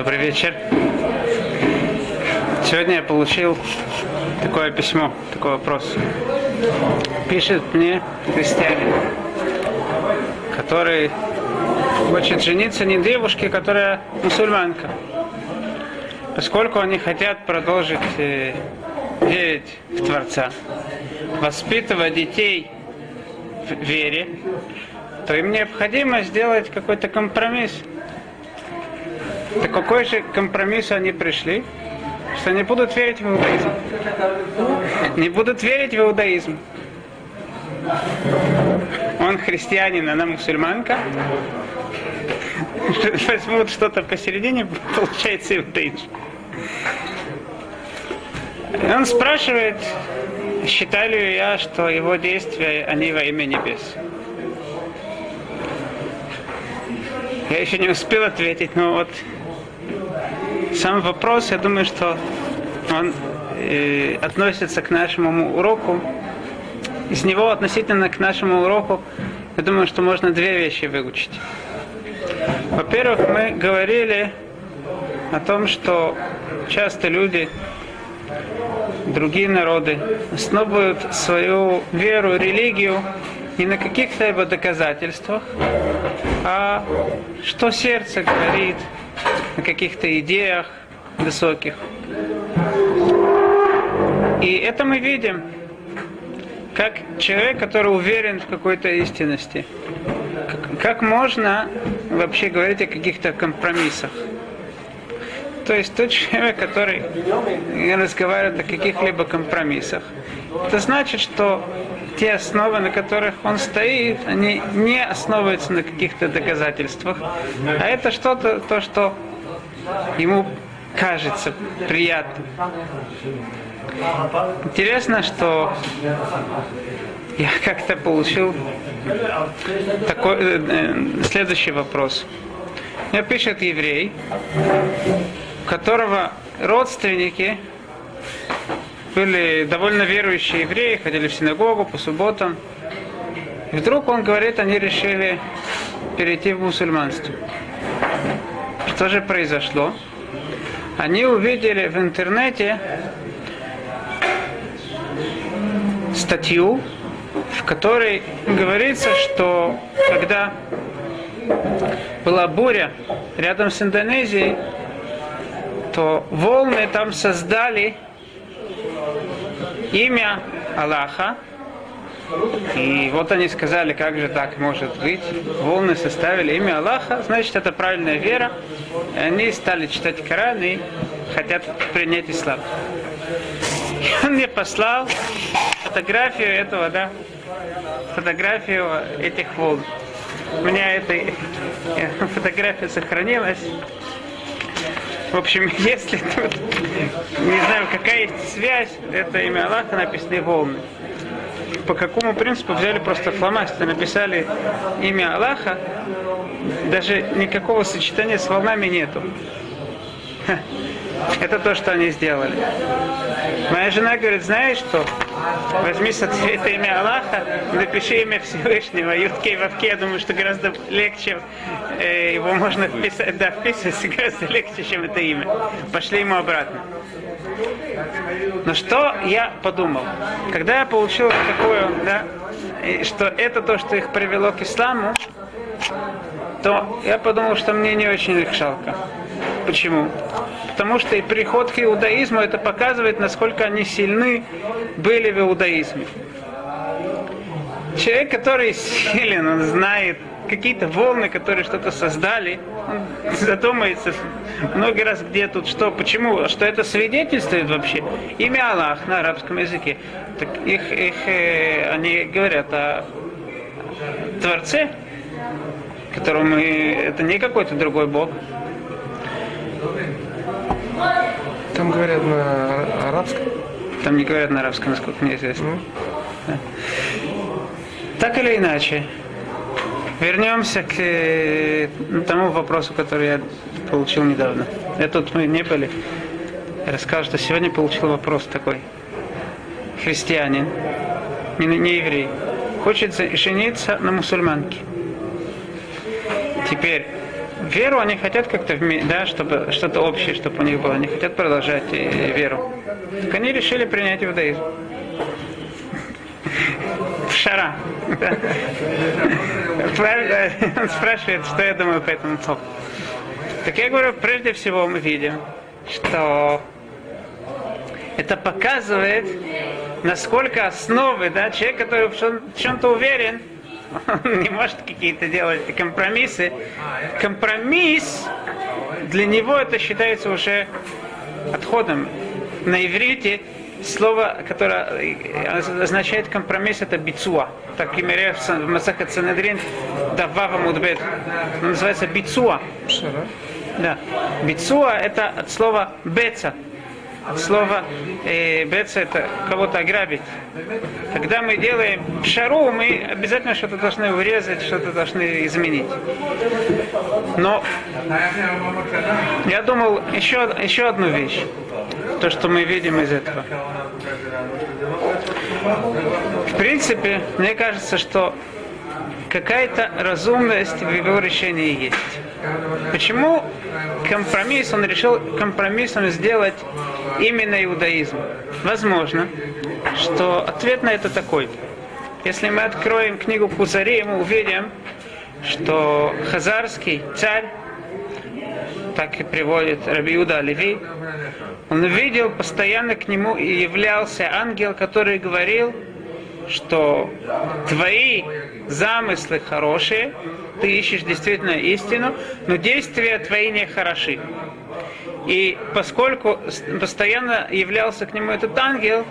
Добрый вечер. Сегодня я получил такое письмо, такой вопрос. Пишет мне христианин, который хочет жениться не девушке, которая мусульманка. Поскольку они хотят продолжить э, верить в Творца, воспитывать детей в вере, то им необходимо сделать какой-то компромисс. Так какой же компромисс они пришли? Что не будут верить в иудаизм. Не будут верить в иудаизм. Он христианин, она мусульманка. Возьмут что-то посередине, получается иудаизм. Он спрашивает, считаю ли я, что его действия, они во имя небес. Я еще не успел ответить, но вот сам вопрос, я думаю, что он э, относится к нашему уроку. Из него относительно к нашему уроку, я думаю, что можно две вещи выучить. Во-первых, мы говорили о том, что часто люди, другие народы, основывают свою веру, религию не на каких-либо доказательствах, а что сердце говорит, на каких-то идеях высоких. И это мы видим, как человек, который уверен в какой-то истинности. Как, можно вообще говорить о каких-то компромиссах? То есть тот человек, который разговаривает о каких-либо компромиссах, это значит, что те основы, на которых он стоит, они не основываются на каких-то доказательствах, а это что-то, то, что ему кажется приятным. Интересно, что я как-то получил такой, э, э, следующий вопрос. Мне пишет еврей, у которого родственники были довольно верующие евреи, ходили в синагогу по субботам. И вдруг он говорит, они решили перейти в мусульманство. Что же произошло? Они увидели в интернете статью, в которой говорится, что когда была буря рядом с Индонезией, то волны там создали имя Аллаха. И вот они сказали, как же так может быть. Волны составили имя Аллаха, значит это правильная вера. И они стали читать Коран и хотят принять ислам. И он мне послал фотографию этого, да, фотографию этих волн. У меня эта фотография сохранилась. В общем, если тут, не знаю, какая есть связь, это имя Аллаха написаны волны. По какому принципу взяли просто фломастер, написали имя Аллаха, даже никакого сочетания с волнами нету. Это то, что они сделали. Моя жена говорит, знаешь что? Возьми это имя Аллаха, напиши имя Всевышнего, Юткей Вавке. Я думаю, что гораздо легче э, его можно вписать, да, вписывать гораздо легче, чем это имя. Пошли ему обратно. Но что я подумал? Когда я получил такое, да, что это то, что их привело к исламу, то я подумал, что мне не очень их жалко. Почему? Потому что и приход к иудаизму это показывает, насколько они сильны были в иудаизме. Человек, который силен, он знает какие-то волны, которые что-то создали, он задумается много раз, где тут что, почему, что это свидетельствует вообще. Имя Аллах на арабском языке. Так их, их э, они говорят о Творце, которому мы, это не какой-то другой Бог. Там говорят на арабском? Там не говорят на арабском, насколько мне известно. Mm. Да. Так или иначе, вернемся к э, тому вопросу, который я получил недавно. Я тут мы не были. Я расскажу, что сегодня получил вопрос такой. Христианин, не, не еврей, хочет жениться на мусульманке. Теперь веру они хотят как-то, да, чтобы что-то общее, чтобы у них было. Они хотят продолжать э, веру. Так они решили принять иудаизм. Шара. Он спрашивает, что я думаю по этому поводу. Так я говорю, прежде всего мы видим, что это показывает, насколько основы, да, человек, который в чем-то уверен, он не может какие-то делать компромиссы. Компромисс для него это считается уже отходом. На иврите слово, которое означает компромисс, это бицуа. Так и в Масахат Санедрин Давава Мудбет. Называется бицуа. Да. Бицуа это от слова беца. От слова э, беца это кого-то ограбить. Когда мы делаем шару, мы обязательно что-то должны урезать, что-то должны изменить. Но я думал еще, еще одну вещь. То, что мы видим из этого. В принципе, мне кажется, что какая-то разумность в его решении есть. Почему компромисс, он решил компромиссом сделать именно иудаизм? Возможно, что ответ на это такой. Если мы откроем книгу Кузари, мы увидим, что хазарский царь, так и приводит Рабиуда Леви, он видел постоянно к нему и являлся ангел, который говорил, что твои замыслы хорошие, ты ищешь действительно истину, но действия твои не хороши. И поскольку постоянно являлся к нему этот ангел,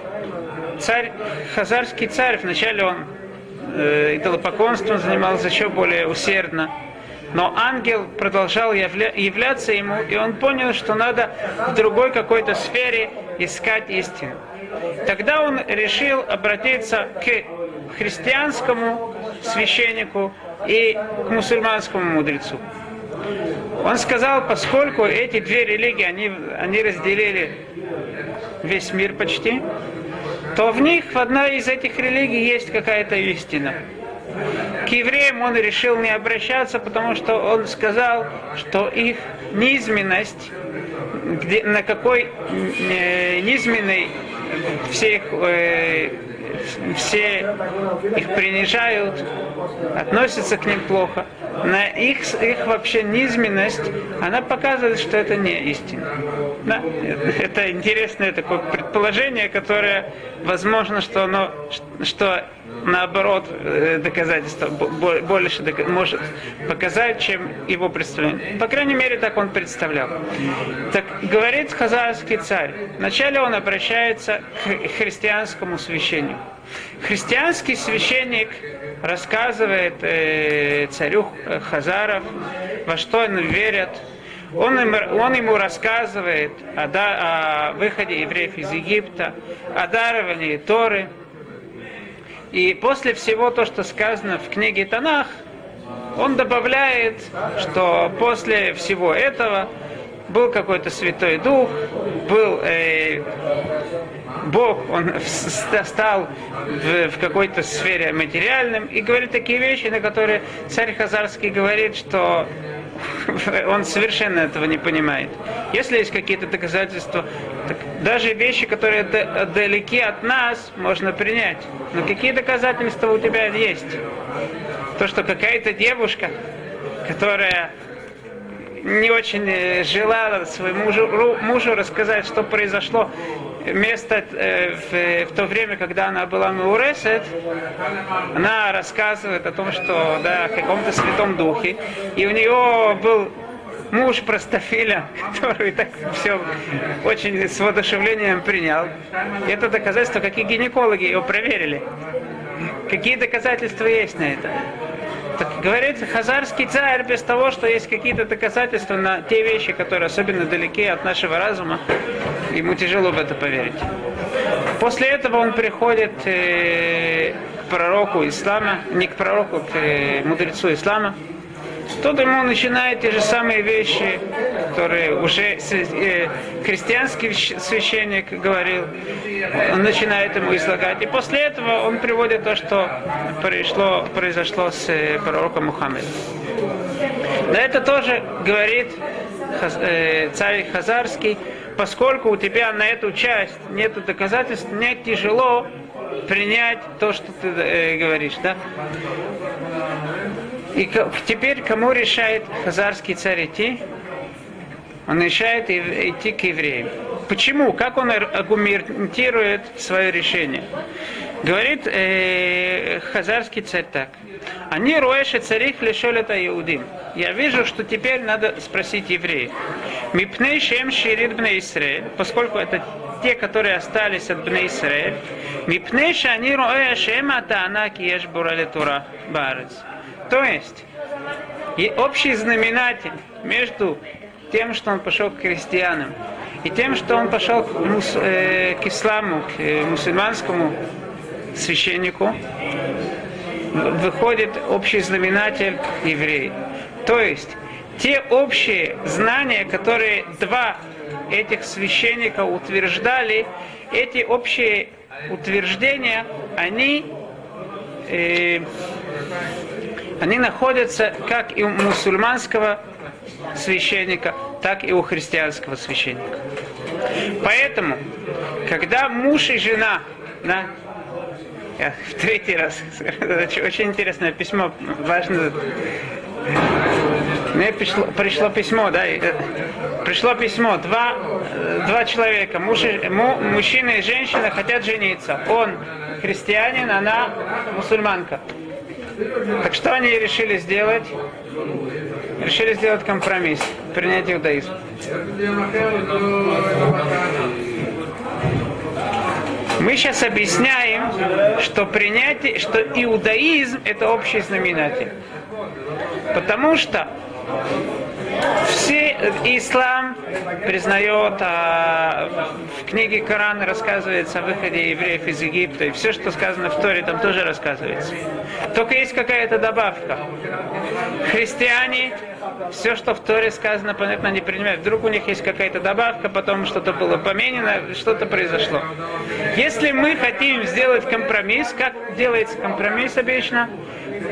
царь, хазарский царь, вначале он э, идолопоклонством занимался еще более усердно, но ангел продолжал явля, являться ему, и он понял, что надо в другой какой-то сфере искать истину. Тогда он решил обратиться к христианскому священнику и к мусульманскому мудрецу. Он сказал, поскольку эти две религии, они, они разделили весь мир почти, то в них, в одной из этих религий есть какая-то истина. К евреям он решил не обращаться, потому что он сказал, что их низменность, где, на какой э, низменной всех э, все их принижают, относятся к ним плохо. На их, их вообще низменность, она показывает, что это не истина. Да? Это интересное такое предположение, которое возможно, что оно, что наоборот э, доказательство больше может показать, чем его представление. По крайней мере, так он представлял. Так говорит хазарский царь. Вначале он обращается к христианскому священнику. Христианский священник рассказывает э, царю Хазаров, во что они верят. Он, им, он ему рассказывает о, да, о выходе евреев из Египта, о даровании Торы. И после всего то, что сказано в книге Танах, он добавляет, что после всего этого был какой-то Святой Дух, был э, Бог, он стал в, в какой-то сфере материальным и говорит такие вещи, на которые царь Хазарский говорит, что он совершенно этого не понимает. Если есть какие-то доказательства, так даже вещи, которые далеки от нас, можно принять. Но какие доказательства у тебя есть? То, что какая-то девушка, которая не очень э, желала своему мужу, мужу рассказать, что произошло место э, в, в то время, когда она была Меуресет, она рассказывает о том, что да, в каком-то святом духе, и у нее был муж простофиля, который так все очень с воодушевлением принял. И это доказательство, какие гинекологи его проверили. Какие доказательства есть на это? Так говорится, хазарский царь без того, что есть какие-то доказательства на те вещи, которые особенно далеки от нашего разума, ему тяжело в это поверить. После этого он приходит э, к пророку ислама, не к пророку, к э, мудрецу ислама, тот ему начинает те же самые вещи, которые уже э, христианский священник говорил, он начинает ему излагать. И после этого он приводит то, что произошло, произошло с э, пророком Мухаммедом. Да это тоже говорит э, царь Хазарский, поскольку у тебя на эту часть нет доказательств, мне тяжело принять то, что ты э, говоришь, да? И теперь кому решает хазарский царь идти? Он решает идти к евреям. Почему? Как он аргументирует свое решение? Говорит э, хазарский царь так. Они роеши царих лишел это иудим. Я вижу, что теперь надо спросить евреев. Мипней шем ширит бне Исраэль, поскольку это те, которые остались от бне Исраэль. Мипней шани роя шем атана киеш бурали тура барец. То есть, и общий знаменатель между тем, что он пошел к христианам, и тем, что он пошел к, мус, э, к исламу, к э, мусульманскому священнику, выходит общий знаменатель еврей. То есть, те общие знания, которые два этих священника утверждали, эти общие утверждения, они э, они находятся как и у мусульманского священника, так и у христианского священника. Поэтому, когда муж и жена, да, я в третий раз, очень интересное письмо, важно. Мне пришло, пришло письмо, да, э, пришло письмо, два, э, два человека, муж, му, мужчина и женщина хотят жениться. Он христианин, она мусульманка. Так что они решили сделать? Решили сделать компромисс, принять иудаизм. Мы сейчас объясняем, что принятие, что иудаизм это общий знаменатель. Потому что все ислам признает, а в книге Корана рассказывается о выходе евреев из Египта, и все, что сказано в Торе, там тоже рассказывается. Только есть какая-то добавка. Христиане, все, что в Торе сказано, понятно, не принимают. Вдруг у них есть какая-то добавка, потом что-то было поменено, что-то произошло. Если мы хотим сделать компромисс, как делается компромисс обычно,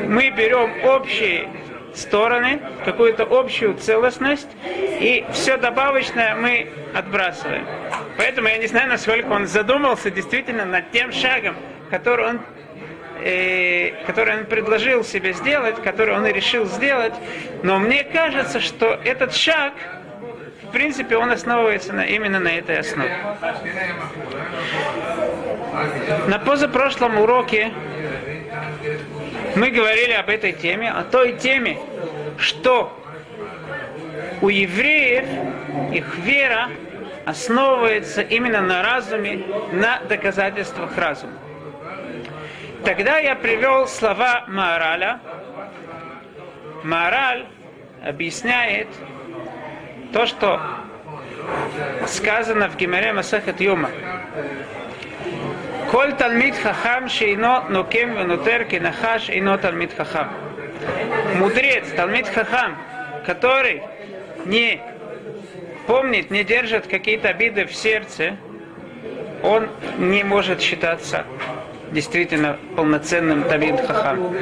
мы берем общие стороны, какую-то общую целостность, и все добавочное мы отбрасываем. Поэтому я не знаю, насколько он задумался действительно над тем шагом, который он, э, который он предложил себе сделать, который он и решил сделать. Но мне кажется, что этот шаг, в принципе, он основывается на, именно на этой основе. На позапрошлом уроке мы говорили об этой теме, о той теме, что у евреев их вера основывается именно на разуме, на доказательствах разума. Тогда я привел слова Маораля. Маораль объясняет то, что сказано в Гимаре Масахат Юма. Коль талмит хахам шейно нокем венутер кенахаш ино талмит хахам. Мудрец, талмит хахам, который не помнит, не держит какие-то обиды в сердце, он не может считаться действительно полноценным Талмит Хахам.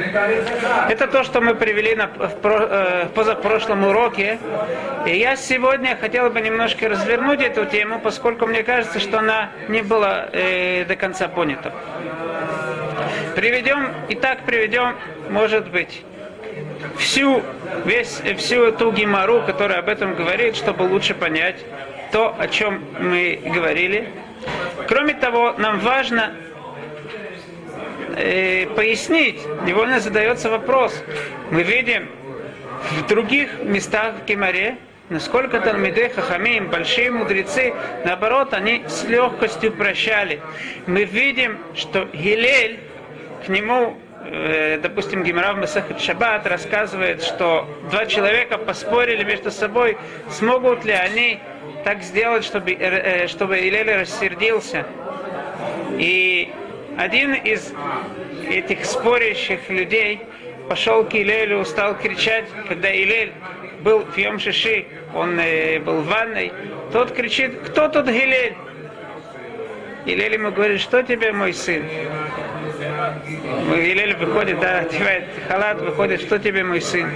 Это то, что мы привели на, в, э, в позапрошлом уроке. И я сегодня хотел бы немножко развернуть эту тему, поскольку мне кажется, что она не была э, до конца понята. Приведем, и так приведем, может быть, всю, весь, всю эту гемору, которая об этом говорит, чтобы лучше понять то, о чем мы говорили. Кроме того, нам важно э, пояснить, невольно задается вопрос. Мы видим в других местах в Кемаре, насколько Талмиды Хахамим, большие мудрецы, наоборот, они с легкостью прощали. Мы видим, что Гилель, к нему, э, допустим, Гимрав Масахат Шаббат рассказывает, что два человека поспорили между собой, смогут ли они так сделать, чтобы, э, чтобы Илель рассердился. И один из этих спорящих людей пошел к Илелю, стал кричать, когда Илель был в Йом Шиши, он э, был в ванной, тот кричит, кто тут Гилель? Илель ему говорит, что тебе, мой сын? Илель выходит, да, одевает халат, выходит, что тебе, мой сын?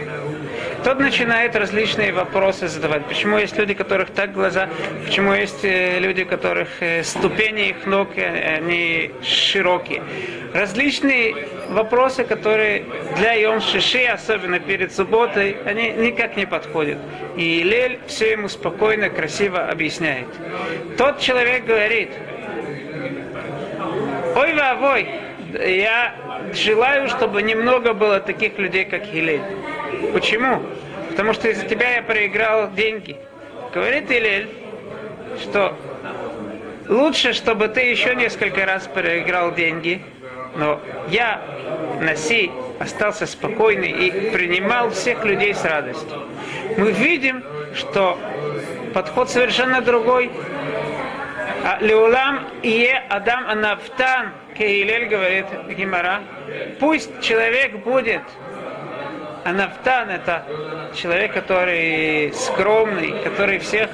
Тот начинает различные вопросы задавать. Почему есть люди, которых так глаза, почему есть э, люди, у которых э, ступени их ног, они широкие. Различные вопросы, которые для Йом Шиши, особенно перед субботой, они никак не подходят. И Лель все ему спокойно, красиво объясняет. Тот человек говорит, ой, вовой, я желаю, чтобы немного было таких людей, как Хилель. Почему? Потому что из-за тебя я проиграл деньги. Говорит Илель, что лучше, чтобы ты еще несколько раз проиграл деньги, но я, Наси, остался спокойный и принимал всех людей с радостью. Мы видим, что подход совершенно другой. А Леулам Ие Адам Анафтан, Кейлель говорит Гимара, пусть человек будет Анафтан это человек, который скромный, который всех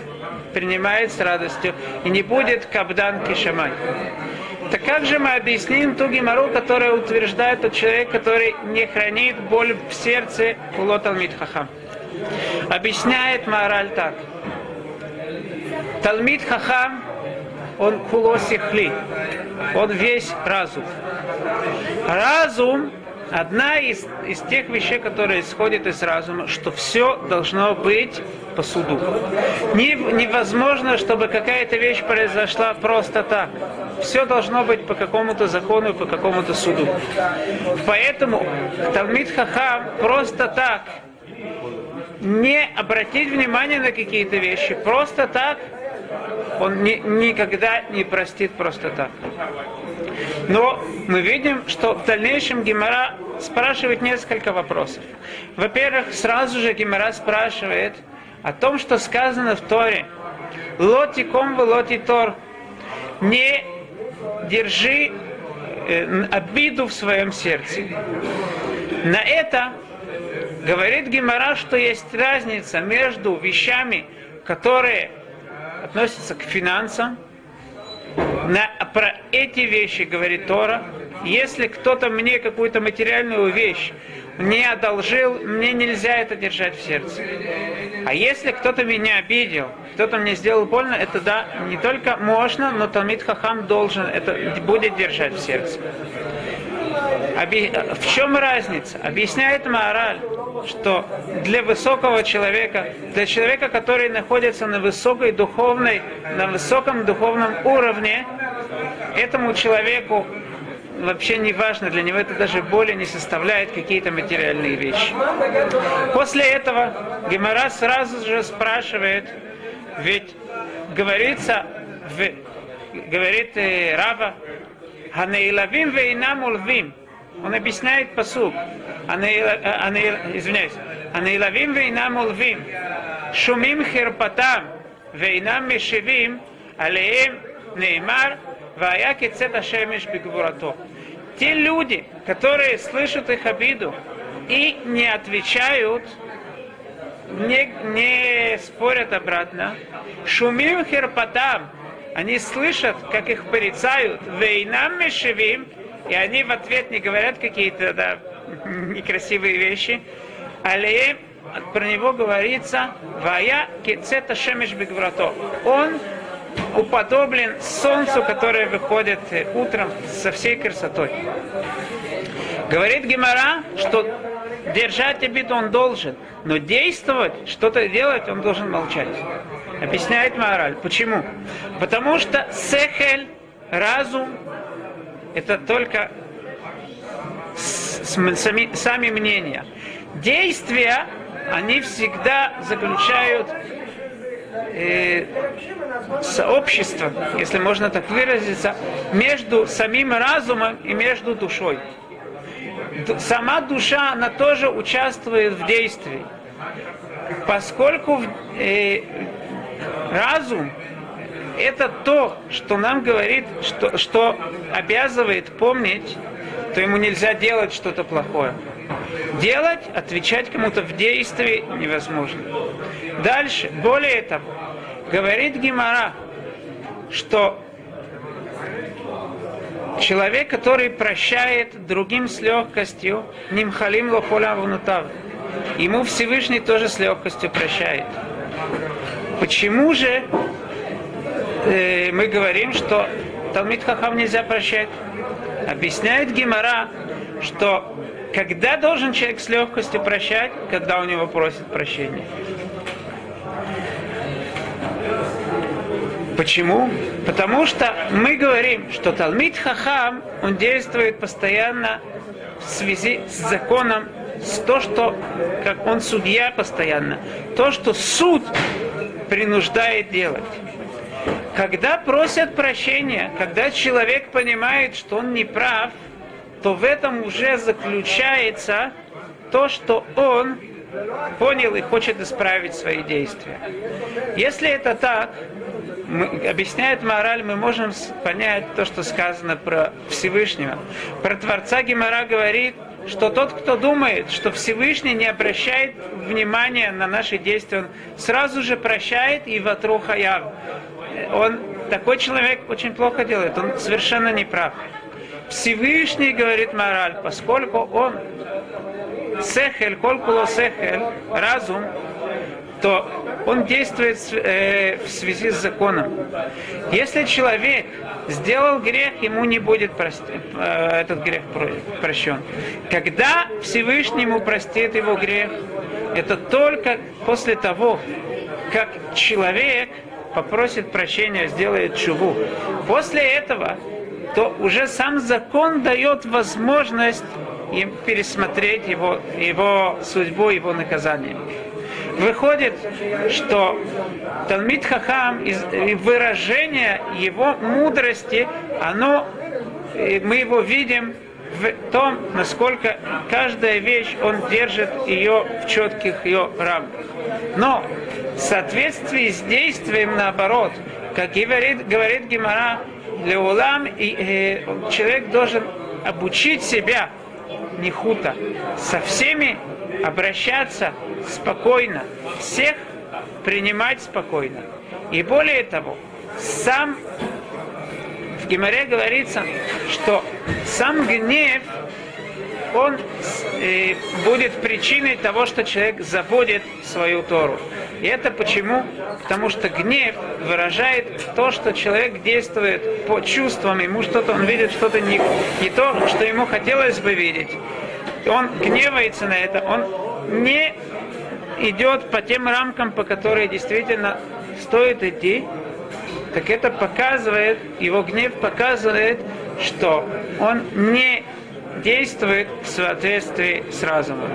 принимает с радостью и не будет кабдан кишамай. Так как же мы объясним ту гемору, которая утверждает тот человек, который не хранит боль в сердце улот алмит хахам? Объясняет Маораль так. Талмит хахам, он кулосихли, он весь разум. Разум Одна из, из тех вещей, которые исходят из разума, что все должно быть по суду. Не, невозможно, чтобы какая-то вещь произошла просто так. Все должно быть по какому-то закону, по какому-то суду. Поэтому Талмит Хахам просто так не обратить внимание на какие-то вещи, просто так он ни, никогда не простит просто так. Но мы видим, что в дальнейшем Гимара спрашивает несколько вопросов. Во-первых, сразу же Гимара спрашивает о том, что сказано в Торе. Лоти ком лоти тор. Не держи э, обиду в своем сердце. На это говорит Гимара, что есть разница между вещами, которые относятся к финансам, на, про эти вещи говорит Тора. Если кто-то мне какую-то материальную вещь не одолжил, мне нельзя это держать в сердце. А если кто-то меня обидел, кто-то мне сделал больно, это да, не только можно, но Талмит Хахам должен это будет держать в сердце. В чем разница? Объясняет Маораль, что для высокого человека, для человека, который находится на высокой духовной, на высоком духовном уровне, этому человеку вообще не важно, для него это даже боли не составляет какие-то материальные вещи. После этого Гемора сразу же спрашивает, ведь говорится, в, говорит э, Рава, Ханеилавим вейнам улвим. Он объясняет посук. Извиняюсь. Анеилавим вейнам улвим. Шумим хирпатам вейнам мешевим алеем неймар вая кецет ашемеш бигвурато. Те люди, которые слышат их обиду и не отвечают, не, не спорят обратно, шумим хирпатам, они слышат, как их порицают, вейнам мешевим, и они в ответ не говорят какие-то да, некрасивые вещи, але про него говорится «Вая кецета шемеш бигврато». Он уподоблен солнцу, которое выходит утром со всей красотой. Говорит Гемора, что держать обиду он должен, но действовать, что-то делать, он должен молчать. Объясняет мораль. Почему? Потому что сехель, разум, это только сами, сами мнения. Действия, они всегда заключают э, сообщество, если можно так выразиться, между самим разумом и между душой. Сама душа, она тоже участвует в действии. Поскольку э, разум это то, что нам говорит, что, что обязывает помнить, то ему нельзя делать что-то плохое. Делать, отвечать кому-то в действии невозможно. Дальше, более того, говорит Гимара, что человек, который прощает другим с легкостью, нимхалим лохолям внутав, ему Всевышний тоже с легкостью прощает. Почему же э, мы говорим, что Талмит Хахам нельзя прощать? Объясняет Гимара, что когда должен человек с легкостью прощать, когда у него просит прощения. Почему? Потому что мы говорим, что Талмит Хахам, он действует постоянно в связи с законом, с то, что, как он судья постоянно, то, что суд принуждает делать. Когда просят прощения, когда человек понимает, что он не прав, то в этом уже заключается то, что он понял и хочет исправить свои действия. Если это так, мы, объясняет мораль, мы можем понять то, что сказано про Всевышнего. Про Творца Гимара говорит, что тот, кто думает, что Всевышний не обращает внимания на наши действия, он сразу же прощает и ватру хаяв. Он, такой человек очень плохо делает, он совершенно не прав. Всевышний, говорит мораль, поскольку он сехель, колкуло сехель, разум, то он действует э, в связи с законом. Если человек сделал грех, ему не будет прости, э, этот грех прощен. Когда Всевышнему простит его грех, это только после того, как человек попросит прощения, сделает чуву. После этого то уже сам закон дает возможность им пересмотреть его, его судьбу, его наказание. Выходит, что Талмит Хахам и выражение его мудрости, оно, мы его видим в том, насколько каждая вещь, он держит ее в четких ее рамках. Но в соответствии с действием наоборот, как говорит, говорит Гимара, Леулам, и, э, человек должен обучить себя нихута, со всеми обращаться спокойно, всех принимать спокойно. И более того, сам в Гимаре говорится, что сам гнев, он э, будет причиной того, что человек забудет свою Тору. И это почему? Потому что гнев выражает то, что человек действует по чувствам, ему что-то, он видит что-то не, не то, что ему хотелось бы видеть. Он гневается на это, он не идет по тем рамкам, по которым действительно стоит идти, так это показывает, его гнев показывает, что он не действует в соответствии с разумом.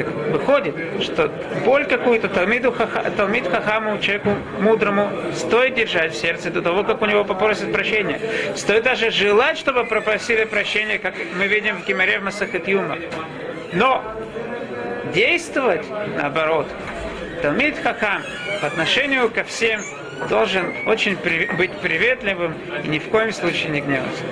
Так выходит, что боль какую-то Талмиду хаха, Талмид Хахаму, человеку мудрому, стоит держать в сердце до того, как у него попросят прощения. Стоит даже желать, чтобы попросили прощения, как мы видим в Гимаре в Масахатюма. Но действовать наоборот. Талмид Хахам по отношению ко всем должен очень при, быть приветливым и ни в коем случае не гневаться.